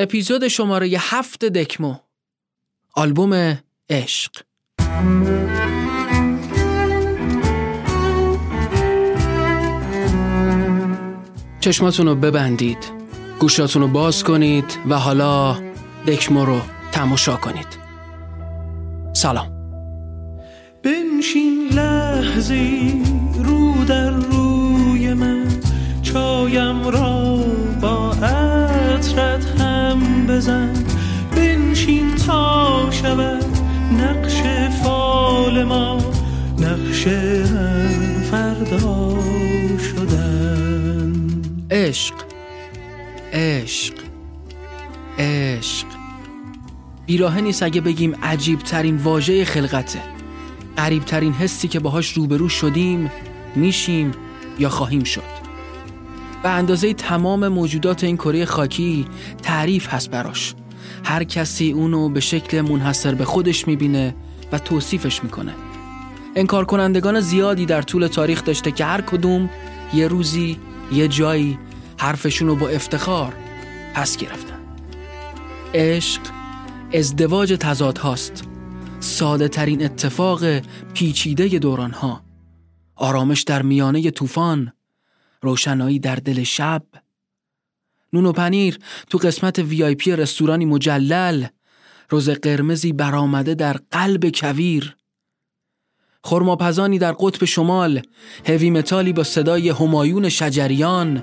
اپیزود شماره هفت دکمو. آلبوم عشق. چشماتون رو ببندید. گوشاتون رو باز کنید و حالا دکمو رو تماشا کنید. سلام. بنشین لحظی رو در روی من. چایم را با عطرت بزن بنشین تا شود نقش فال ما. نقش فردا شدن. عشق عشق عشق. بیراه نیست اگه بگیم عجیب ترین واژه خلقته. قریب ترین حسی که باهاش روبرو شدیم میشیم یا خواهیم شد. به اندازه تمام موجودات این کره خاکی تعریف هست براش. هر کسی اونو به شکل منحصر به خودش می‌بینه و توصیفش می‌کنه. انکار کنندگان زیادی در طول تاریخ داشته که هر کدوم یه روزی یه جایی حرفشون رو با افتخار پس گرفتن. عشق ازدواج تضاد هاست ساده ترین اتفاق پیچیده دوران ها آرامش در میانه طوفان روشنایی در دل شب. نون و پنیر تو قسمت وی رستورانی مجلل. روز قرمزی برآمده در قلب کویر. خرماپزانی در قطب شمال. هوی متالی با صدای همایون شجریان.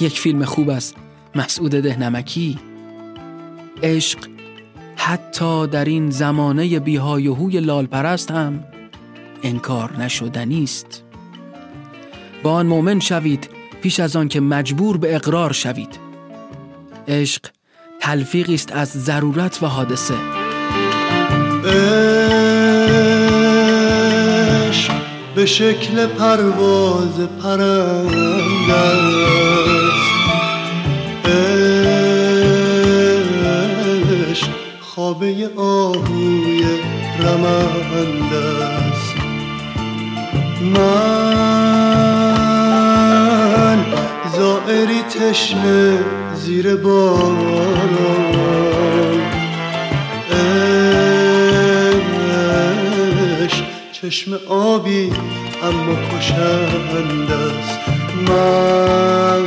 یک فیلم خوب است مسعود دهنمکی. عشق حتی در این زمانه بیهایهوی لال پرست هم انکار نشدنی است. با آن مؤمن شوید پیش از آن که مجبور به اقرار شوید. عشق تلفیقی است از ضرورت و حادثه. عشق به شکل پرواز پرنده است. عشق خوابه آهوی رمنده است. من زائری تشنه زیر باران چشم آبی اما کشنده است من.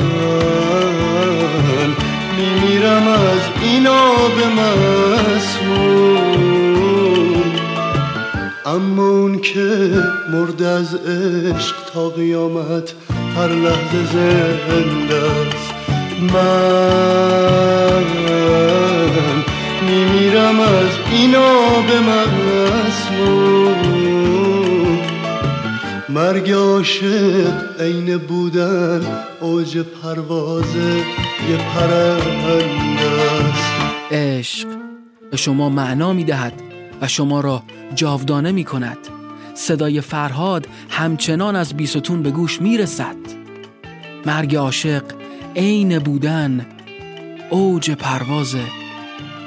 میمیرم از این آب مسموم. اما اون که مرد از عشق تا قیامت هر لحظه زنده است من میمیرم از این آب مسموم. مرگ عاشق عین بودن اوج پرواز یه پرنده است. عشق به شما معنا می دهد و شما را جاودانه می کند صدای فرهاد همچنان از بیستون به گوش می رسد مرگ عاشق عین بودن اوج پرواز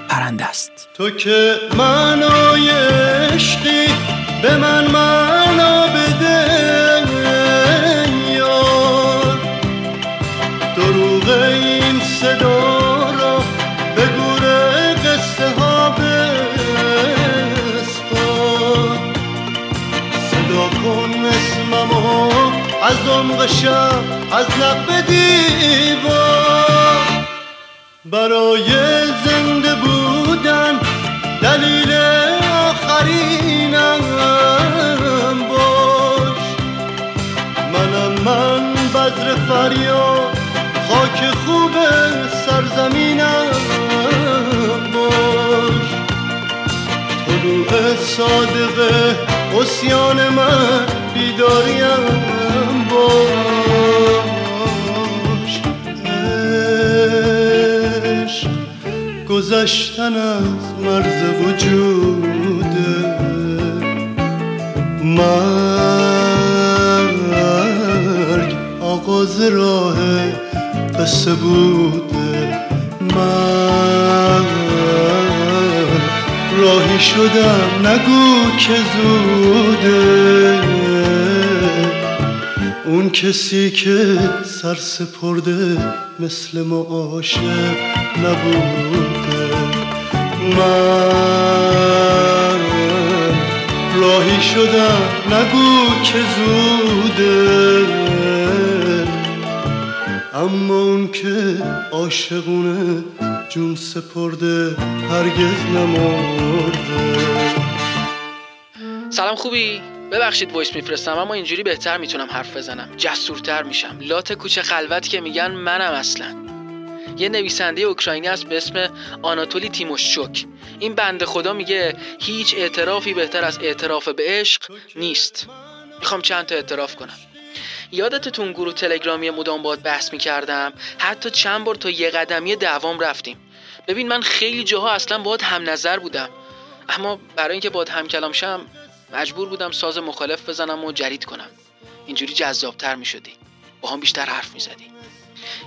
پرنده است. تو که معنای عشقی به من معنا بده. از عمق شب از لب دیوار. برای زنده بودن دلیل آخرینم باش. منم من بذر فریاد خاک خوب سرزمینم باش. طلوع صادقه اسیان من بیداریم. باش عشق. گذشتن از مرز وجوده مرگ آغاز راه قصه بوده من راهی شدم نگو که زوده. اون کسی که سر سپرده مثل ما عاشق نبوده. من راهی شدم نگو که زوده. اما اون که عاشقونه جون سپرده هرگز نمرده. سلام خوبی؟ ببخشید voice میفرستم اما اینجوری بهتر می‌تونم حرف بزنم. جسورتر میشم. لات کوچه خلوت که میگن منم اصلا. یه نویسنده اوکراینی است به اسم آناتولی تیموشچوک. این بند خدا میگه هیچ اعترافی بهتر از اعتراف به عشق نیست. می‌خوام چند تا اعتراف کنم. یادت تو گروه تلگرامی مدام باد بحث می‌کردم؟ حتی چند بار تا یه قدمی دوام رفتیم. ببین من خیلی جاها اصلا باید هم نظر بودم. اما برای اینکه باید هم کلام شم مجبور بودم ساز مخالف بزنم و جرید کنم. اینجوری جذابتر می‌شدی. با هم بیشتر حرف می‌زدی.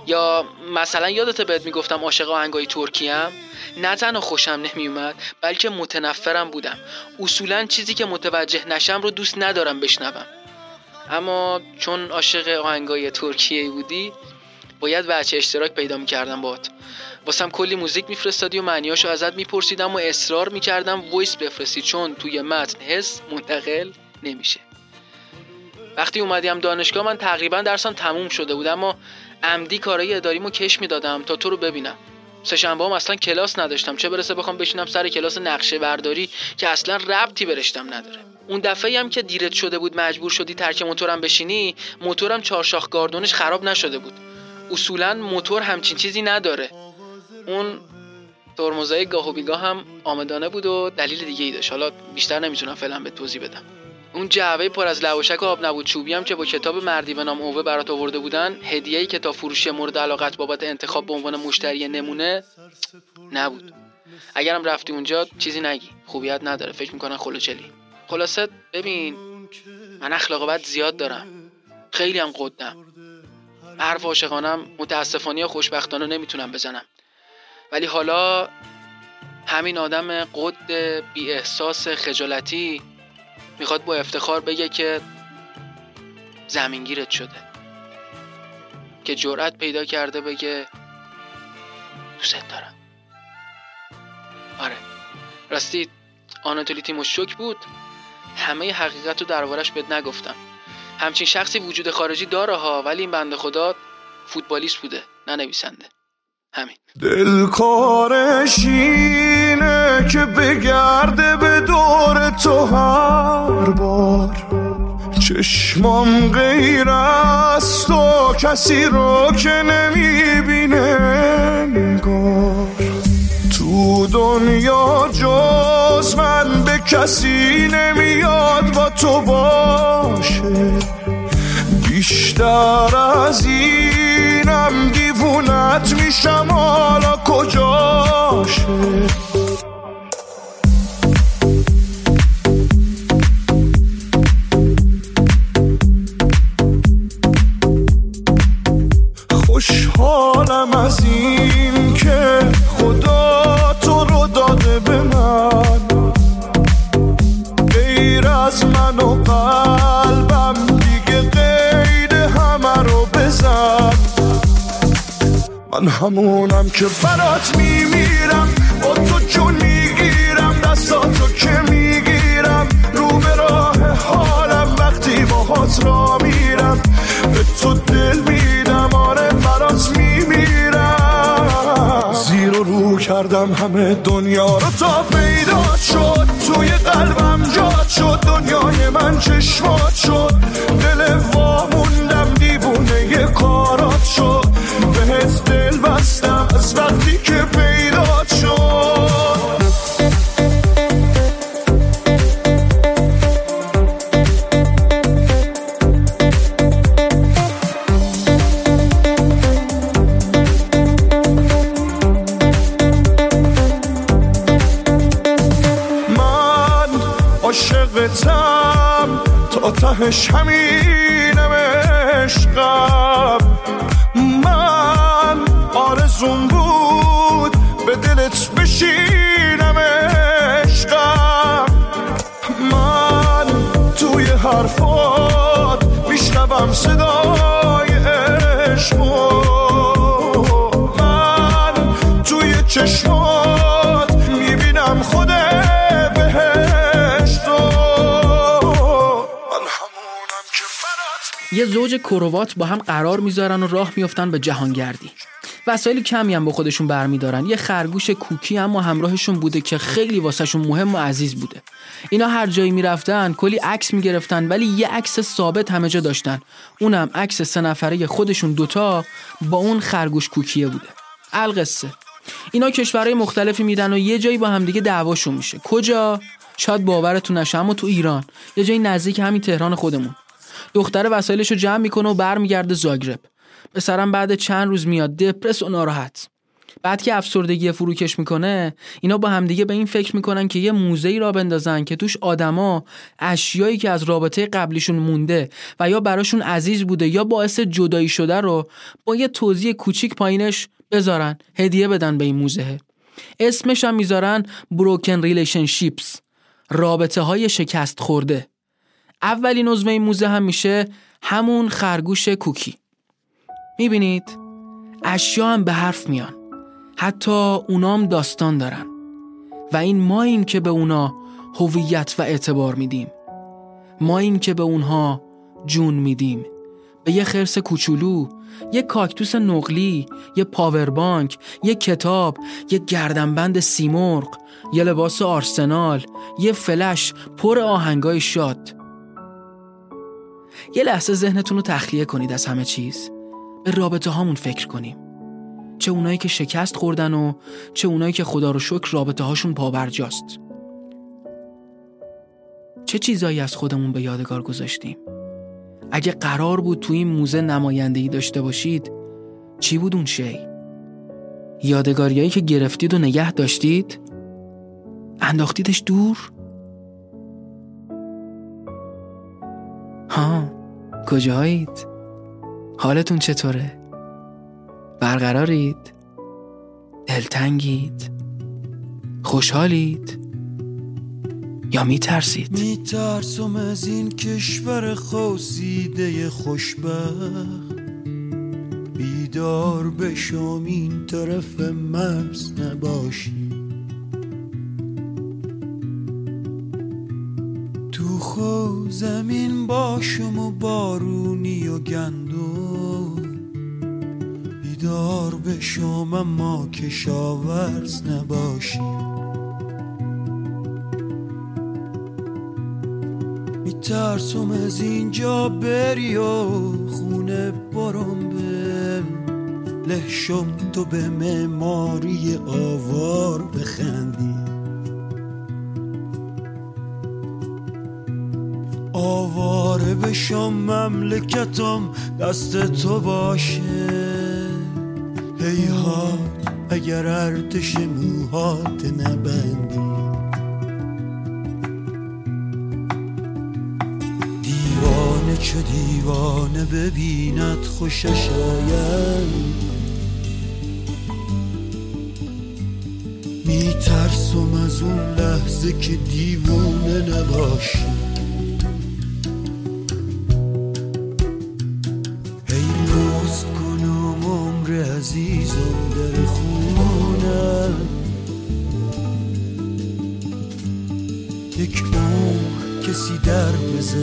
یا مثلا یادت بهت می‌گفتم عاشق آهنگای ترکی هم نه تنها خوشم نمیومد بلکه متنفرم بودم. اصولا چیزی که متوجه نشم رو دوست ندارم بشنوم. اما چون عاشق آهنگای ترکیه بودی باید وجه اشتراک پیدا می‌کردم بات. واسم کلی موزیک میفرستادی و معنیاشو ازت میپرسیدم و اصرار می‌کردم voice بفرستی چون توی متن حس منتقل نمیشه. وقتی اومدیم دانشگاه من تقریبا درسم تموم شده بود اما عمدی کارهای اداریمو کش می‌دادم تا تو رو ببینم. سهشنبه هم اصلا کلاس نداشتم چه برسه بخوام بشینم سر کلاس نقشه برداری که اصلا ربطی برشتم نداره. اون دفعه هم که دیرت شده بود مجبور شدی ترک موتورم بشینی موتورم چهارشاخ گاردونش خراب نشده بود. اصولا موتور همچین چیزی نداره. اون ترمزای گاه و بیگاه هم آمدانه بود و دلیل دیگه ای داشت. حالا بیشتر نمی‌تونم فعلا به توضیح بدم. اون جعبه پر از لواشک و آب نبود چوبی هم که با کتاب مردی به نام اوه برات آورده بودن هدیه‌ای که تا فروشی مورد علاقت بابت انتخاب به عنوان مشتری نمونه نبود. اگرم رفتی اونجا چیزی نگی. خوبیت نداره. فکر می‌کنن خلوچلی. خلاصه ببین من اخلاق بد زیاد دارم. خیلی هم قدم حرف عاشقانم متاسفانه خوشبختانه نمی‌تونم بزنم. ولی حالا همین آدم قد بی احساس خجالتی می‌خواد با افتخار بگه که زمینگیرت شده. که جرأت پیدا کرده بگه دوست دارم. آره. راستی آناتولی تیموشوک بود؟ همه حقیقت رو دربارش بهت نگفتم. همچین شخصی وجود خارجی داره ها ولی این بنده خدا فوتبالیست بوده نه نویسنده. همین. دل کارش اینه که بگرده به دور تو هر بار. چشمام غیر از تو کسی رو که نمی‌بینه نگار. تو دنیا جز من به کسی نمیاد با تو باشه. بیشتر از اینم دیوونت میشم حالا کجاشه؟ خوشحالم از این که خدا به من غیر از من و قلبم دیگه قید همه رو بزن. من همونم که برات میمیرم با تو جون می‌گیرم دستاتو که می‌گیرم. رو به راه حالم وقتی باهات را میرم. کردم همه دنیا رو تا پیدا شد. توی قلبم جاد شد. دنیای من چشمات کروات با هم قرار می‌ذارن و راه میفتن به جهانگردی. وسایل کمی هم با خودشون برمیدارن. یه خرگوش کوکی اما همراهشون بوده که خیلی واسهشون مهم و عزیز بوده. اینا هر جایی می‌رفتن کلی عکس می‌گرفتن ولی یه عکس ثابت همه جا داشتن. اونم عکس سه نفره خودشون دوتا با اون خرگوش کوکیه بوده. القصه. اینا کشورهای مختلفی میدن و یه جایی با همدیگه دعواشون میشه. کجا؟ شاید باورتون نشه اما تو ایران. یه جایی نزدیک همین تهران خودمون. دختر وسایلش رو جمع می‌کنه و برمیگرده زاگرب. پسرم بعد چند روز میاد دپرس و ناراحت. بعد که افسردگی فروکش می‌کنه اینا با همدیگه به این فکر می‌کنن که یه موزه را بندازن که توش آدما اشیایی که از رابطه قبلیشون مونده و یا براشون عزیز بوده یا باعث جدایی شده رو با یه توضیح کوچیک پایینش بذارن هدیه بدن به این موزه. اسمش هم می‌ذارن broken relationships رابطه های شکست خورده. اولین عضو این موزه هم میشه همون خرگوش کوکی. می‌بینید؟ اشیا هم به حرف میان. حتی اونام داستان دارن. و این ماییم که به اونا هویت و اعتبار میدیم. ما این که به اونها جون میدیم. به یه خرس کوچولو یه کاکتوس نقلی یه پاوربانک یه کتاب یه گردنبند سیمرغ یه لباس آرسنال یه فلش پر آهنگای شاد. یه لحظه ذهنتون رو تخلیه کنید از همه چیز به رابطه هامون فکر کنیم چه اونایی که شکست خوردن و چه اونایی که خدا رو شکر رابطه هاشون پابرجاست چه چیزایی از خودمون به یادگار گذاشتیم اگه قرار بود تو این موزه نمایندگی داشته باشید چی بود اون شی؟ یادگاریایی که گرفتید و نگه داشتید؟ انداختیدش دور؟ کجایید؟ حالتون چطوره؟ برقرارید؟ دلتنگید؟ خوشحالید؟ یا میترسید؟ میترسم از این کشور خوزیده خوشبخت بیدار بشم این طرف مرز نباشی زمین باشم و بارونی و گندو بیدار بشم اما کشاورز نباشی. میترسم از اینجا بری و خونه برم به لحشم تو به معماری آوار بخندی بشم مملکتم دست تو باشه. هیهات اگر ارتش موهات نبندی. دیوانه چه دیوانه ببیند خوشش آید. میترسم از اون لحظه که دیوونه نباشی.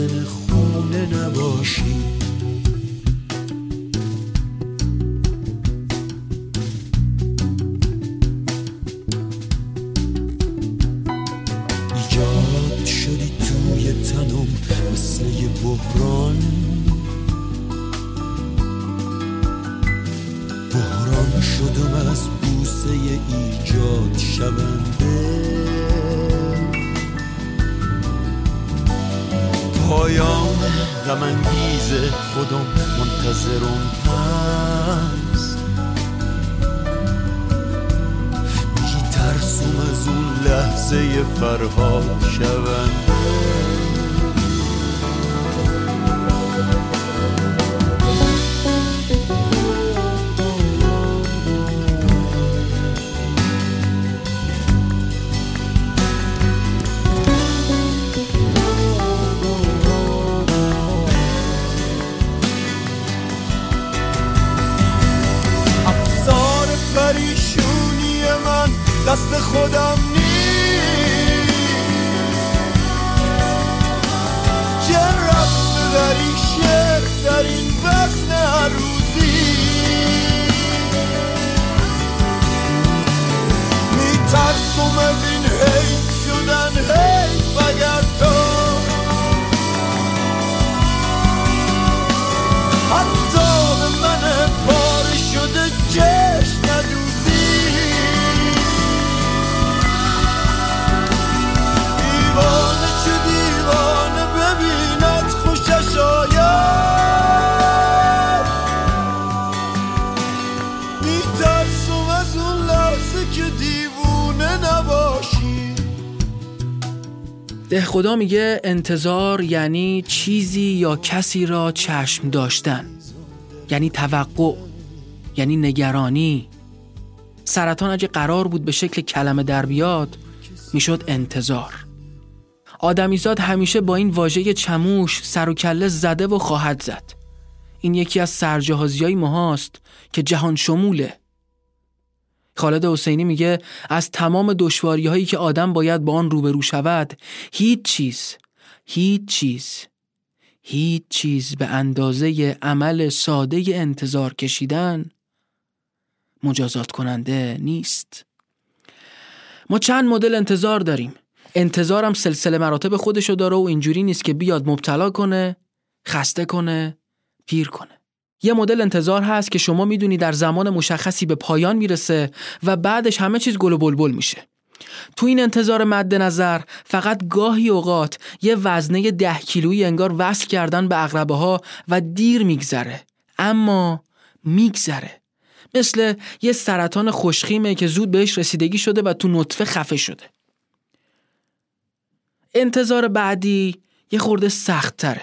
خونه نباشی. غم انگیز خودم منتظرم هست. میترسم از اون لحظه فرهاد شونده ده خدا میگه انتظار یعنی چیزی یا کسی را چشم داشتن. یعنی توقع یعنی نگرانی. سرطان اگه قرار بود به شکل کلمه در بیاد می‌شد انتظار. آدمیزاد همیشه با این واژه چموش سر و کله زده و خواهد زد. این یکی از سرجهازی های ماهاست که جهان شموله. خالد حسینی میگه از تمام دشواری هایی که آدم باید با آن روبرو شود هیچ چیز هیچ چیز هیچ چیز به اندازه عمل ساده انتظار کشیدن مجازات کننده نیست. ما چند مدل انتظار داریم. انتظارم سلسله مراتب خودشو داره و اینجوری نیست که بیاد مبتلا کنه خسته کنه پیر کنه. یه مدل انتظار هست که شما می‌دونی در زمان مشخصی به پایان می‌رسه و بعدش همه چیز گل و بلبل میشه. تو این انتظار مد نظر فقط گاهی اوقات یه وزنه ده کیلویی انگار وصل کردن به اغربه ها و دیر میگذره. اما میگذره. مثل یه سرطان خوشخیمه که زود بهش رسیدگی شده و تو نطفه خفه شده. انتظار بعدی یه خورده سخت تره.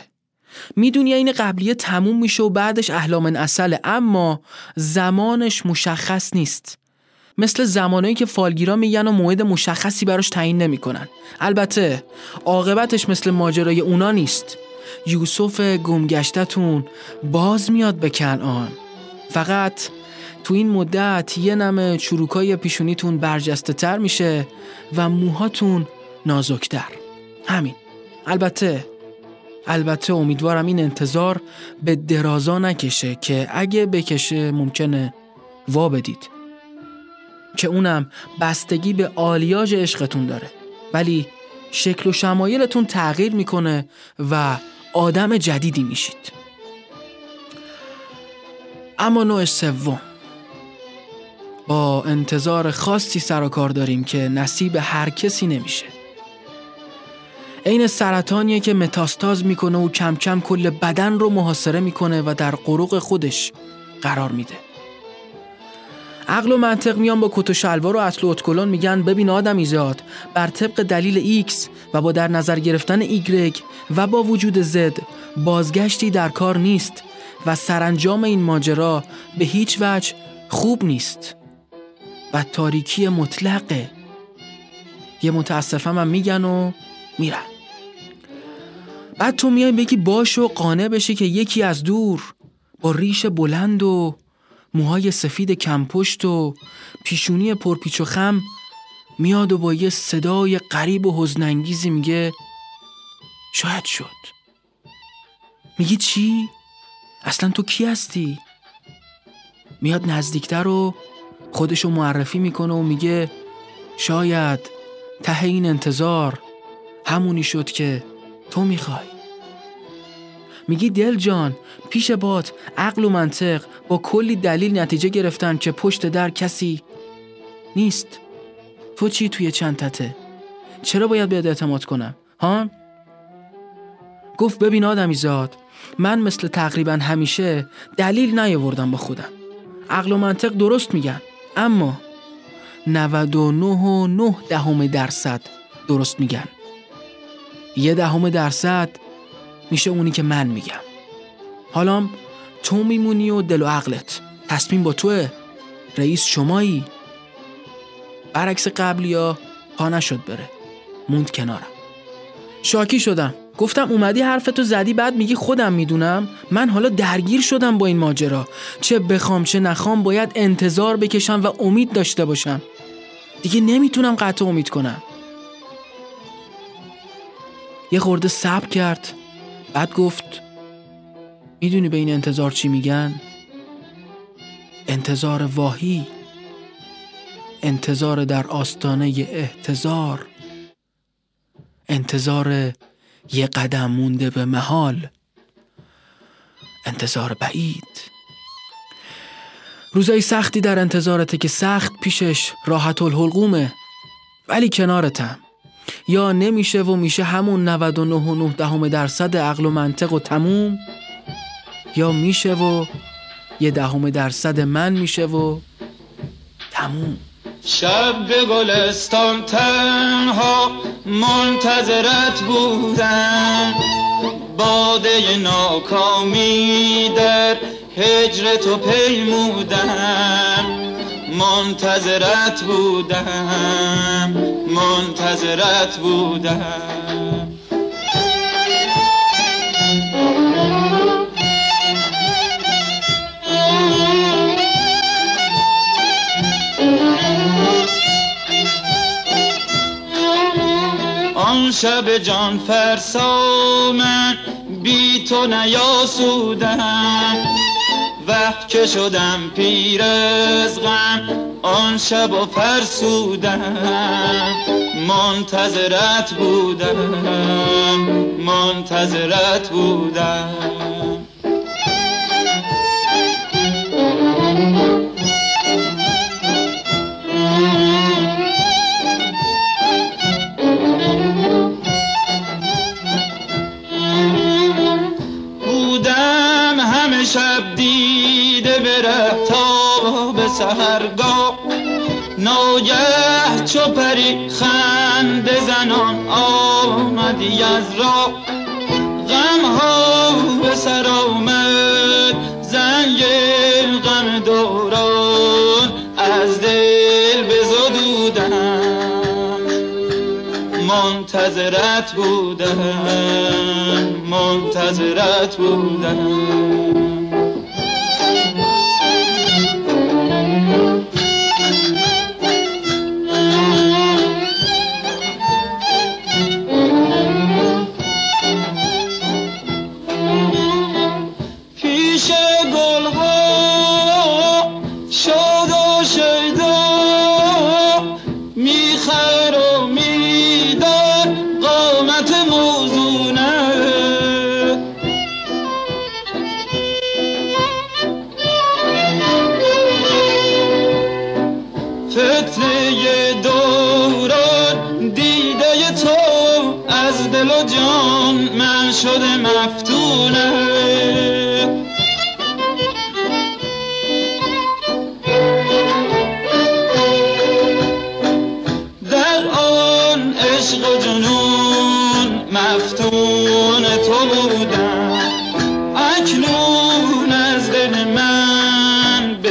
می‌دونی این قبلیه تموم میشه و بعدش احلام اصله اما زمانش مشخص نیست. مثل زمانایی که فالگیرا میگن و موعد مشخصی براش تعیین نمی‌کنن. البته عاقبتش مثل ماجرای اونا نیست. یوسف گمگشتتون باز میاد به کنعان. فقط تو این مدت یه نمه چروکای پیشونیتون برجسته تر میشه و موهاتون نازکتر. همین. البته البته امیدوارم این انتظار به درازا نکشه که اگه بکشه ممکنه وا بدید. که اونم بستگی به آلیاژ عشقتون داره. ولی شکل و شمایلتون تغییر می‌کنه و آدم جدیدی میشید. اما نوع سوم. با انتظار خاصی سر و کار داریم که نصیب هر کسی نمیشه. عین سرطانیه که متاستاز می‌کنه و کم کم کل بدن رو محاصره می‌کنه و در قروق خودش قرار میده. عقل و منطق میان با کت و شلوار و اصل و اتکلون میگن ببین آدم ایزاد بر طبق دلیل X و با در نظر گرفتن Y و با وجود Z بازگشتی در کار نیست و سرانجام این ماجرا به هیچ وجه خوب نیست. و تاریکی مطلقه. یه متاسفم هم میگن و میرن. بعد تو میای بگی باش و قانع بشی که یکی از دور با ریش بلند و موهای سفید کمپشت و پیشونی پرپیچ و خم میاد و با یه صدای غریب و حزنانگیزی میگه شاید شد میگی چی؟ اصلا تو کی هستی؟ میاد نزدیکتر و خودشو معرفی می‌کنه و میگه شاید ته این انتظار همونی شد که تو می‌خوای. میگی دل جان پیش بات عقل و منطق با کلی دلیل نتیجه گرفتن که پشت در کسی نیست. تو چی توی چند تته؟ چرا باید بهت اعتماد کنم؟ ها؟ گفت ببین آدمی زاد من مثل تقریبا همیشه دلیل نیاوردم با خودم. عقل و منطق درست میگن اما 99 و 9 دهم درصد درست میگن. یه دهم درصد میشه اونی که من میگم. حالا تو میمونی و دل و عقلت. تصمیم با توه. رئیس شمایی. برعکس قبلی ها پا نشد بره. موند کنارم. شاکی شدم. گفتم اومدی حرفتو زدی بعد میگی خودم می‌دونم. من حالا درگیر شدم با این ماجرا. چه بخوام چه نخوام باید انتظار بکشم و امید داشته باشم. دیگه نمی‌تونم قطع امید کنم. یه خورده صبر کرد. بعد گفت می‌دونی به این انتظار چی میگن؟ انتظار واهی. انتظار در آستانه احتضار. انتظار یه قدم مونده به محال. انتظار بعید. روزای سختی در انتظارته که سخت پیشش راحت الحلقومه. ولی کنارتم. یا نمیشه و میشه همون 99 دهم درصد عقل و منطق و تموم؟ یا میشه و یه دهم درصد من میشه و تموم؟ شب به گلستان تنها منتظرت بودم. باده ناکامی در هجر تو پیمودم. منتظرت بودم منتظرت بودم. آن شب جان فرسا من بی تو نیاسودم. وقت که شدم پیر از غم آن شب و فرسودم. منتظرت بودم منتظرت بودم. بره تا به سهرگاه ناگه چو پری خنده زنان آمدی از راه. غم ها به سر آمد زنگ غم دوران از دل بزدودم منتظرت بودم منتظرت بودم.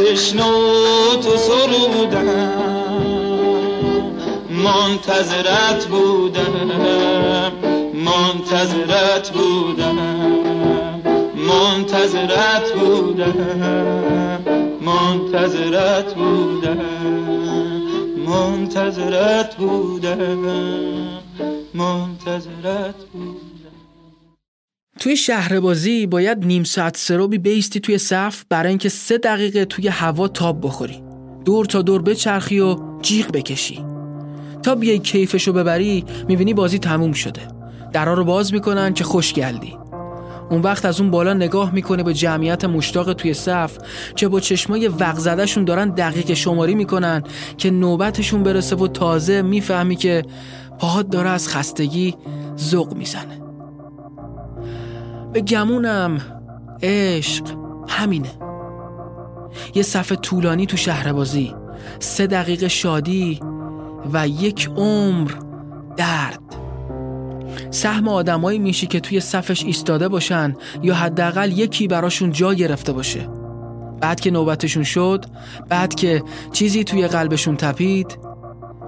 بشنو تو سرودم منتظرت بودم منتظرت بودم منتظرت بودم منتظرت بودم منتظرت بودم منتظرت بودم توی شهر بازی باید نیم ساعت سروبی بیستی توی صف برای اینکه سه دقیقه توی هوا تاب بخوری. دور تا دور بچرخی و جیغ بکشی. تا بیای کیفشو ببری می‌بینی بازی تموم شده. درا رو باز می‌کنن که خوشگلدی. اون وقت از اون بالا نگاه می‌کنه به جمعیت مشتاق توی صف که با چشمای وق شون دارن دقیقه شماری می‌کنن که نوبتشون برسه و تازه می‌فهمی که پاهات داره از خستگی ذوق می‌زنه. به گمونم. عشق. همینه. یه صف طولانی تو شهر بازی سه دقیقه شادی و یک عمر درد. سهم آدمایی میشی که توی صفش ایستاده باشن یا حداقل یکی براشون جا گرفته باشه. بعد که نوبتشون شد بعد که چیزی توی قلبشون تپید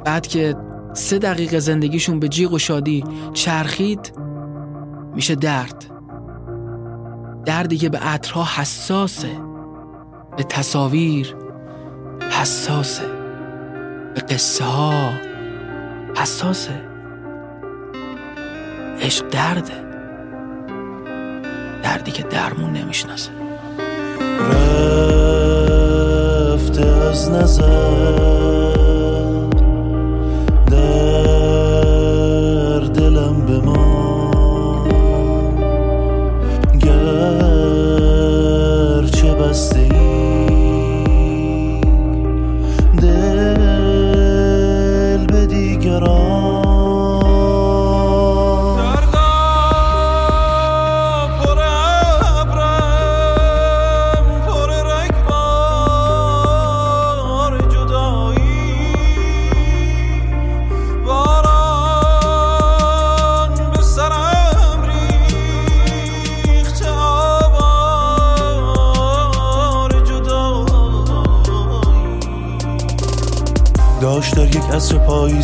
بعد که سه دقیقه زندگیشون به جیغ و شادی چرخید میشه درد. دردی که به عطرها حساسه. به تصاویر حساسه. به قصه ها حساسه. عشق درده. دردی که درمون نمی‌شناسه. رفته از نظر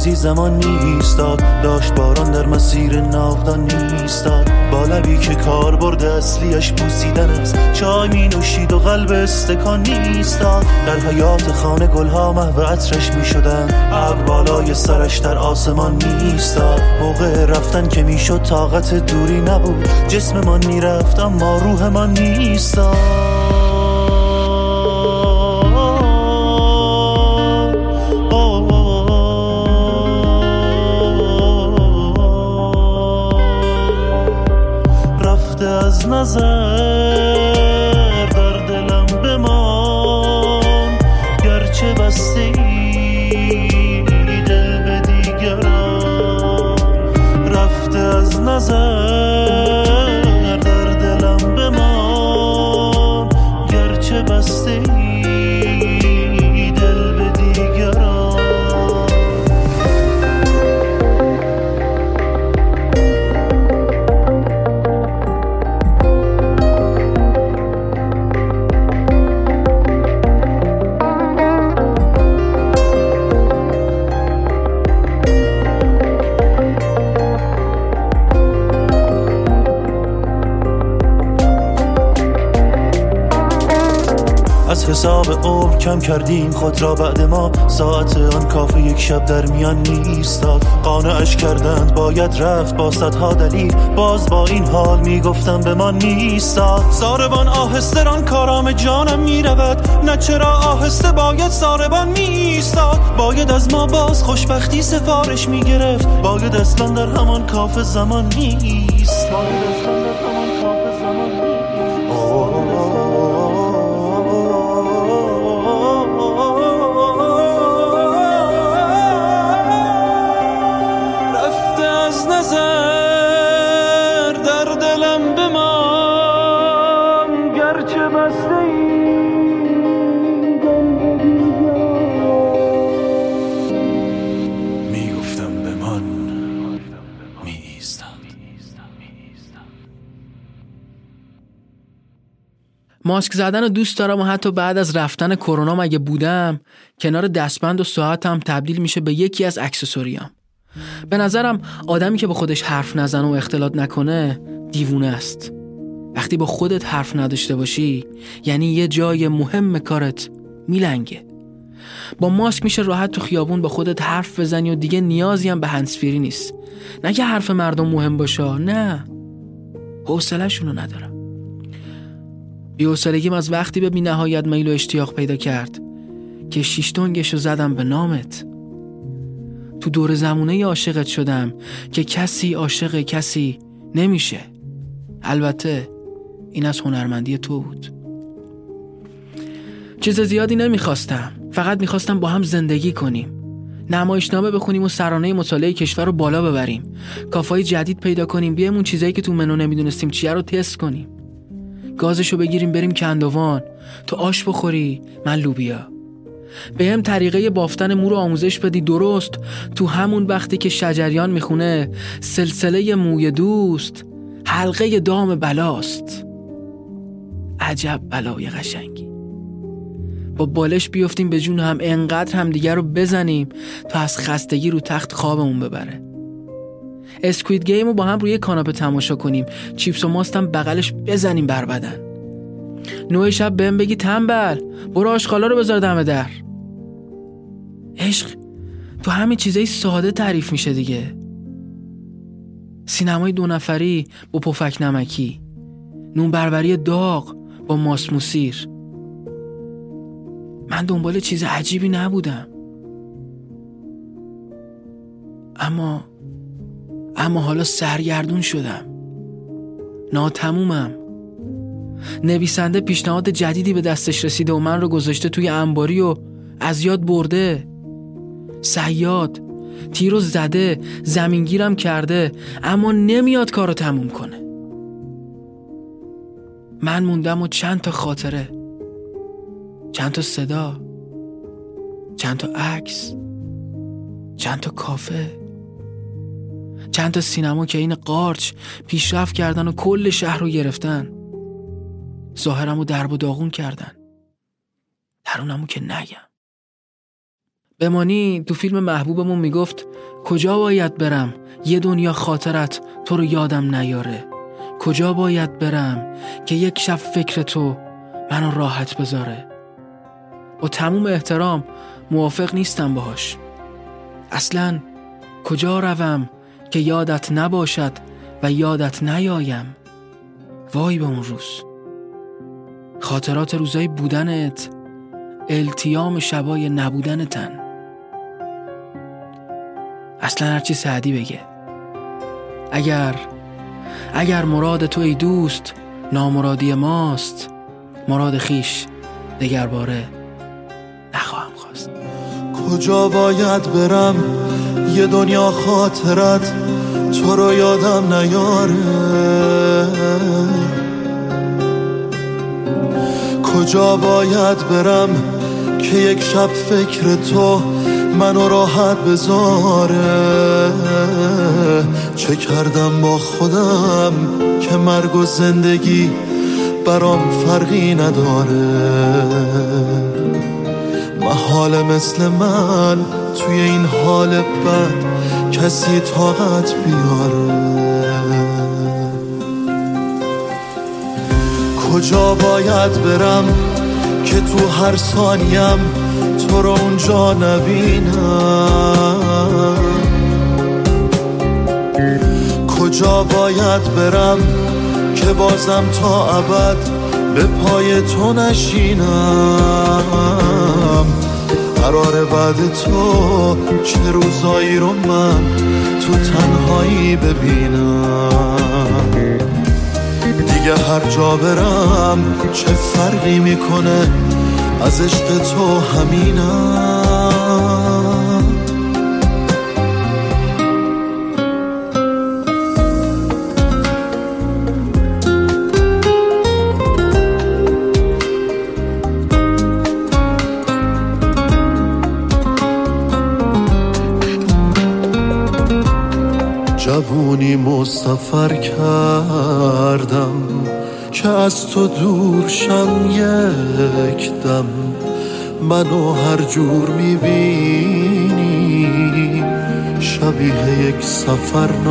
پاییزی زمان نیستاد. داشت باران در مسیر ناودان نیستاد. با لبی که کار برده اصلیش بوسیدن است. چای می نوشید و قلب استکان نیستاد. در حیات خانه گلها محو عطرش می شدن. ابر بالای سرش در آسمان نیستاد. موقع رفتن که می‌شد طاقت دوری نبود. جسممان می‌رفت اما روحمان نیستاد. رفته از حساب عمر کم کردیم خود را بعد ما. ساعت آن کافه یک شب در میان نیستاد. قانعش کردند باید رفت با صدها دلیل. باز با این حال می‌گفتم به ما نیستاد. ساربان آهسته ران کارام جانم می‌رود. نه چرا آهسته باید ساربان میستاد باید از ما باز خوشبختی سفارش می‌گرفت. باید اصلا در همان کافه زمان نیست ماسک زدن رو دوست دارم و حتی بعد از رفتن کرونا مگه بودم؟ کنار دستبند و ساعتم تبدیل میشه به یکی از اکسسوریام. به نظرم آدمی که با خودش حرف نزنه و اختلاط نکنه دیوونه است. وقتی با خودت حرف نداشته باشی یعنی یه جای مهم کارت میلنگه. با ماسک میشه راحت تو خیابون با خودت حرف بزنی و دیگه نیازی هم به هنسفیری نیست. نه که حرف مردم مهم باشه نه. حوصله‌شونو ندارم. بی‌حوصلگیم از وقتی به بی‌نهایت میل و اشتیاق پیدا کرد که شیشتونگشو زدم به نامت. تو دور زمونه عاشقت شدم که کسی عاشق کسی نمیشه. البته این از هنرمندی تو بود. چیز زیادی نمی‌خواستم. فقط می‌خواستم با هم زندگی کنیم. نمایشنامه بخونیم و سرانه مطالعه کشور رو بالا ببریم. کافای جدید پیدا کنیم بیایم اون چیزایی که تو منو نمی‌دونستیم چیه رو تست کنیم. گازشو بگیریم بریم کندوان. تو آش بخوری من لوبیا. به هم طریقه بافتن مو رو آموزش بدی درست. تو همون وقتی که شجریان می‌خونه سلسله موی دوست حلقه دام بلاست. عجب بلای قشنگی. با بالش بیفتیم به جون هم انقدر هم دیگر رو بزنیم تا از خستگی رو تخت خوابمون ببره. اسکوید گیم رو با هم روی کاناپه تماشا کنیم. چیپس و ماستم بغلش بزنیم بر بدن. نوع شب بهم بگی تنبل. برو آشغالا رو بذار دم در. عشق تو همه چیزای ساده تعریف میشه دیگه. سینمای دو نفری با پفک نمکی. نون بربری داغ با ماسموسیر من دنبال چیز عجیبی نبودم. اما اما حالا سرگردون شدم. ناتمومم. نویسنده پیشنهاد جدیدی به دستش رسیده و من رو گذاشته توی انباری و از یاد برده. سیاد تیر و زده زمینگیرم کرده اما نمیاد کارو تموم کنه. من موندم و چند تا خاطره. چند تا صدا. چند تا عکس. چند تا کافه. چند تا سینما که این قارچ پیشرفت کردن و کل شهر رو گرفتن. ظاهرم رو درب و داغون کردن. درونمو که نگم. بمانی تو فیلم محبوبمون می‌گفت کجا باید برم؟ یه دنیا خاطرت تو رو یادم نیاره. کجا باید برم که یک شب فکر تو منو راحت بذاره؟ با تموم احترام موافق نیستم باهاش. اصلا کجا روم؟ که یادت نباشد و یادت نیایم. وای به اون روز. خاطرات روزای بودنت التیام شبای نبودن تن اصلا هرچی سعدی بگه. اگر اگر مراد تو ای دوست نامرادی ماست مراد خیش دگر باره نخواهم خواست. کجا باید برم؟ یه دنیا خاطرت تو رو یادم نیاره. کجا باید برم که یک شب فکر تو منو راحت بذاره؟ چه کردم با خودم که مرگ و زندگی برام فرقی نداره؟ محال مثل من توی این حال بد کسی طاقت بیاره؟ کجا باید برم که تو هر ثانیم تو رو اونجا نبینم؟ کجا باید برم که بازم تا ابد به پای تو نشینم؟ قرار بعد تو چه روزایی رو من تو تنهایی ببینم؟ دیگه هر جا برم چه فرقی می‌کنه؟ از عشق تو همینم. جوونی مسافر کردم که از تو دور شم یک دم. منو هر جور می‌بینی شبیه یک سفرنامم.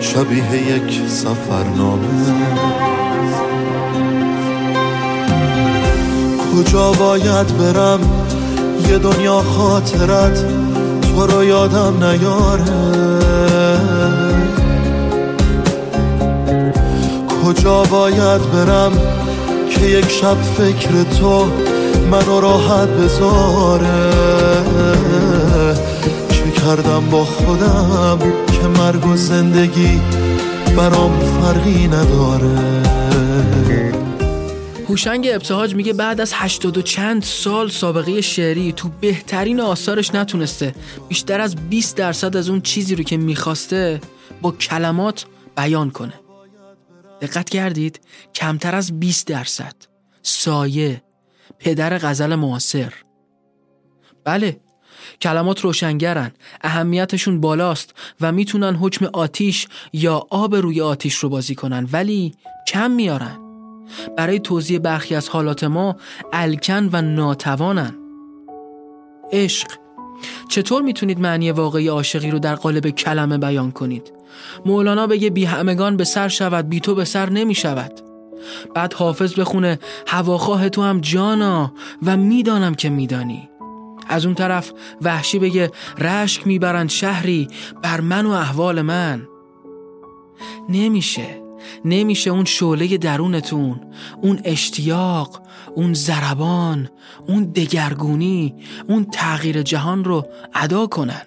شبیه یک سفرنامه. کجا باید برم؟ یه دنیا خاطرت تو رو یادم نیاره. کجا باید برم که یک شب فکر تو منو راحت بذاره؟ چه کردم با خودم که مرگ و زندگی برام فرقی نداره؟ هوشنگ ابتهاج میگه بعد از هشتاد و چند سال سابقه شعری تو بهترین آثارش نتونسته. بیشتر از 20 درصد از اون چیزی رو که می‌خواسته با کلمات بیان کنه. دقت کردید؟ کمتر از 20 درصد. سایه. پدر غزل معاصر. بله کلمات روشنگرن اهمیتشون بالاست و می‌تونن حکم آتیش یا آب روی آتیش رو بازی کنن ولی کم میارن. برای توضیح برخی از حالات ما الکن و ناتوانن. عشق. چطور می‌تونید معنی واقعی عاشقی رو در قالب کلمه بیان کنید؟ مولانا بگه بی همگان به سر شود بی تو به سر نمی شود بعد حافظ بخونه هواخواه تو هم جانا و می‌دانم که میدانی. از اون طرف وحشی بگه رشک می‌برند شهری بر من و احوال من. نمیشه. نمیشه اون شعله درونتون اون اشتیاق اون زربان اون دگرگونی اون تغییر جهان رو ادا کنن.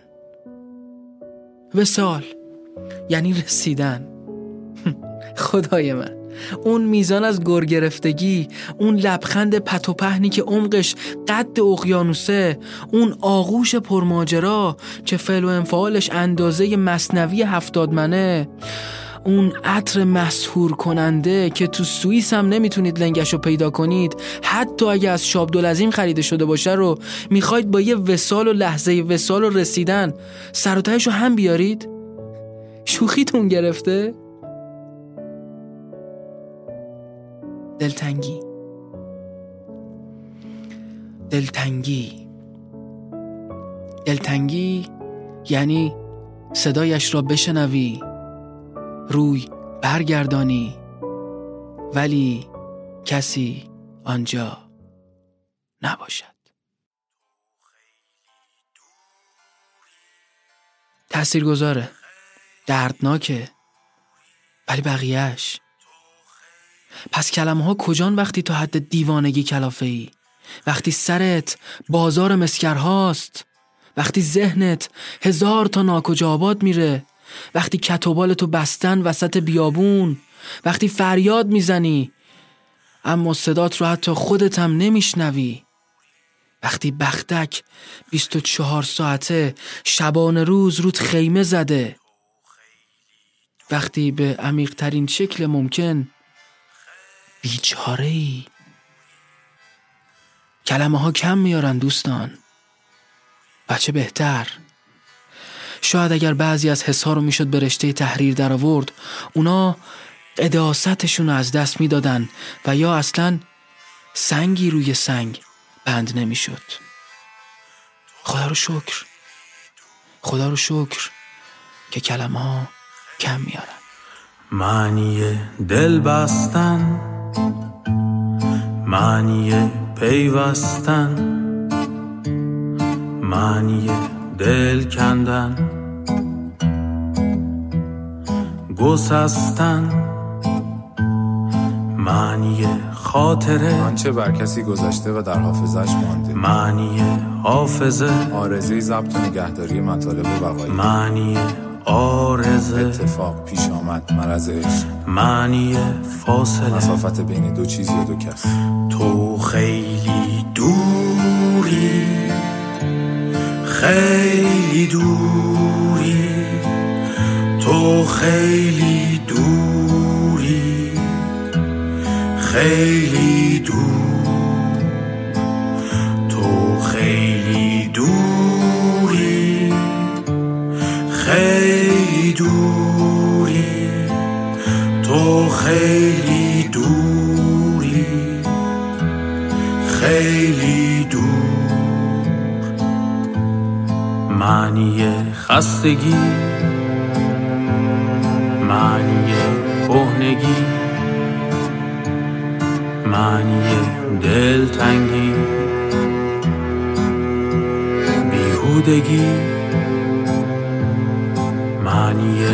وسال یعنی رسیدن. خدای من اون میزان از گر گرفتگی اون لبخند پت و پهنی که عمقش قد اقیانوسه اون آغوش پرماجرا که فعل و انفعالش اندازه مصنوی هفتاد منه اون عطر مسهور کننده که تو سوئیس هم نمی‌تونید لنگش رو پیدا کنید حتی اگه از شابدالعظیم خریده شده باشه رو می‌خواید با یه وسال و لحظه وسال و رسیدن سر و رو هم بیارید؟ شوخیتون گرفته؟ دلتنگی. دلتنگی. دلتنگی یعنی صدایش را بشنوی. روی برگردانی ولی کسی آنجا نباشد. تأثیر گذاره دردناکه ولی بقیهش پس کلمه ها کجان وقتی تو حد دیوانگی کلافه ای وقتی سرت بازار مسکرهاست وقتی ذهنت هزار تا ناکجا آباد میره وقتی کتوبال تو بستن وسط بیابون وقتی فریاد می‌زنی اما صدات رو حتی خودت هم نمیشنوی. وقتی بختک 24 ساعته شبان روز رود خیمه زده. وقتی به عمیقترین شکل ممکن بیچاره ای کلمه ها کم میارن دوستان. بچه بهتر. شاید اگر بعضی از حسها رو می‌شد به رشته تحریر در آورد اونا قداستشون از دست می‌دادن و یا اصلا سنگی روی سنگ بند نمی‌شد. خدا رو شکر. خدا رو شکر که کلمه ها کم میارن معنی دل بستن معنی پیوستن معنی دل کندن گسستن معنی خاطره. آنچه بر کسی گذشته و در حافظش مانده. معنی حافظه. آرزه ضبط و نگهداری مطالب بقایی معنی آرزه. اتفاق پیش آمد مرض معنی فاصله. مسافت بین دو چیز یا دو کس. تو خیلی دوری. خیلی دوری تو خیلی دوری خیلی دور تو خیلی دوری خیلی دوری تو خیلی معنی خستگی معنی کهنگی معنی دلتنگی بیهودگی معنی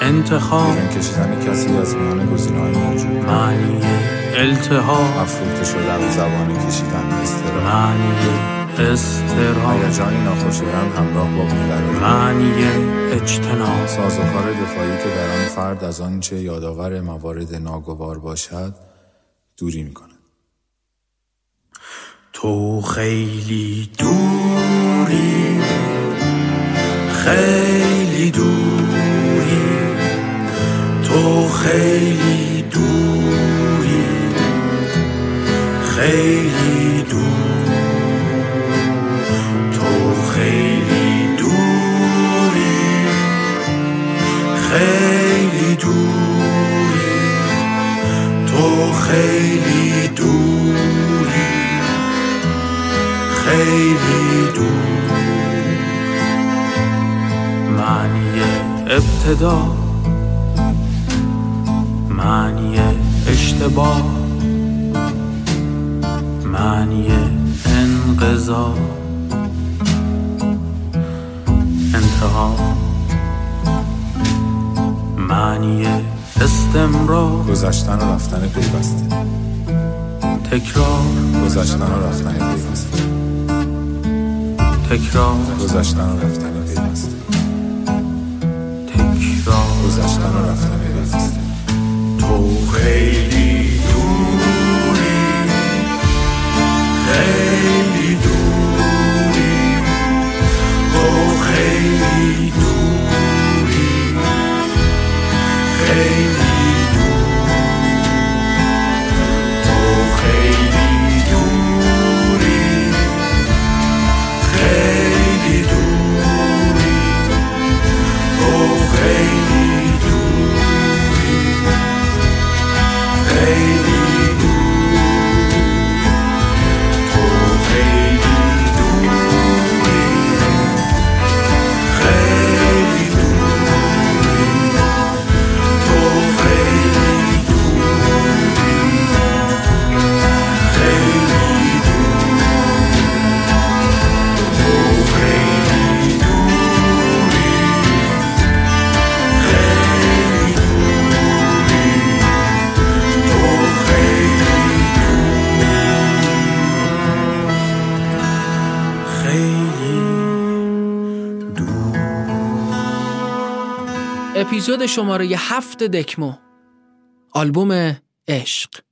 انتخاب. بیرون کشیدن کسی از میان گزینه های موجود. معنی التهاب. افروخته شدن زبان کشیدن استرا معنی استراب هیجانی ناخوشایند همراه با بیقراری. معنی اجتناب. سازوکار دفاعی که در آن فرد از آنچه یادآور موارد ناگوار باشد دوری می‌کند. تو خیلی دوری خیلی دوری. تو خیلی دوری خیلی دوری تو خیلی دوری خیلی دور. معنی ابتدا. معنی اشتباه معنی انقضا. تنها معنی استمرار. گذشتن و رفتن پیوسته. تکرار. گذشتن و رفتن پیوسته. تکرار. گذشتن و رفتن پیوسته. تکرار. گذشتن و رفتن اپیزود شماره هفت دکمو. آلبوم عشق.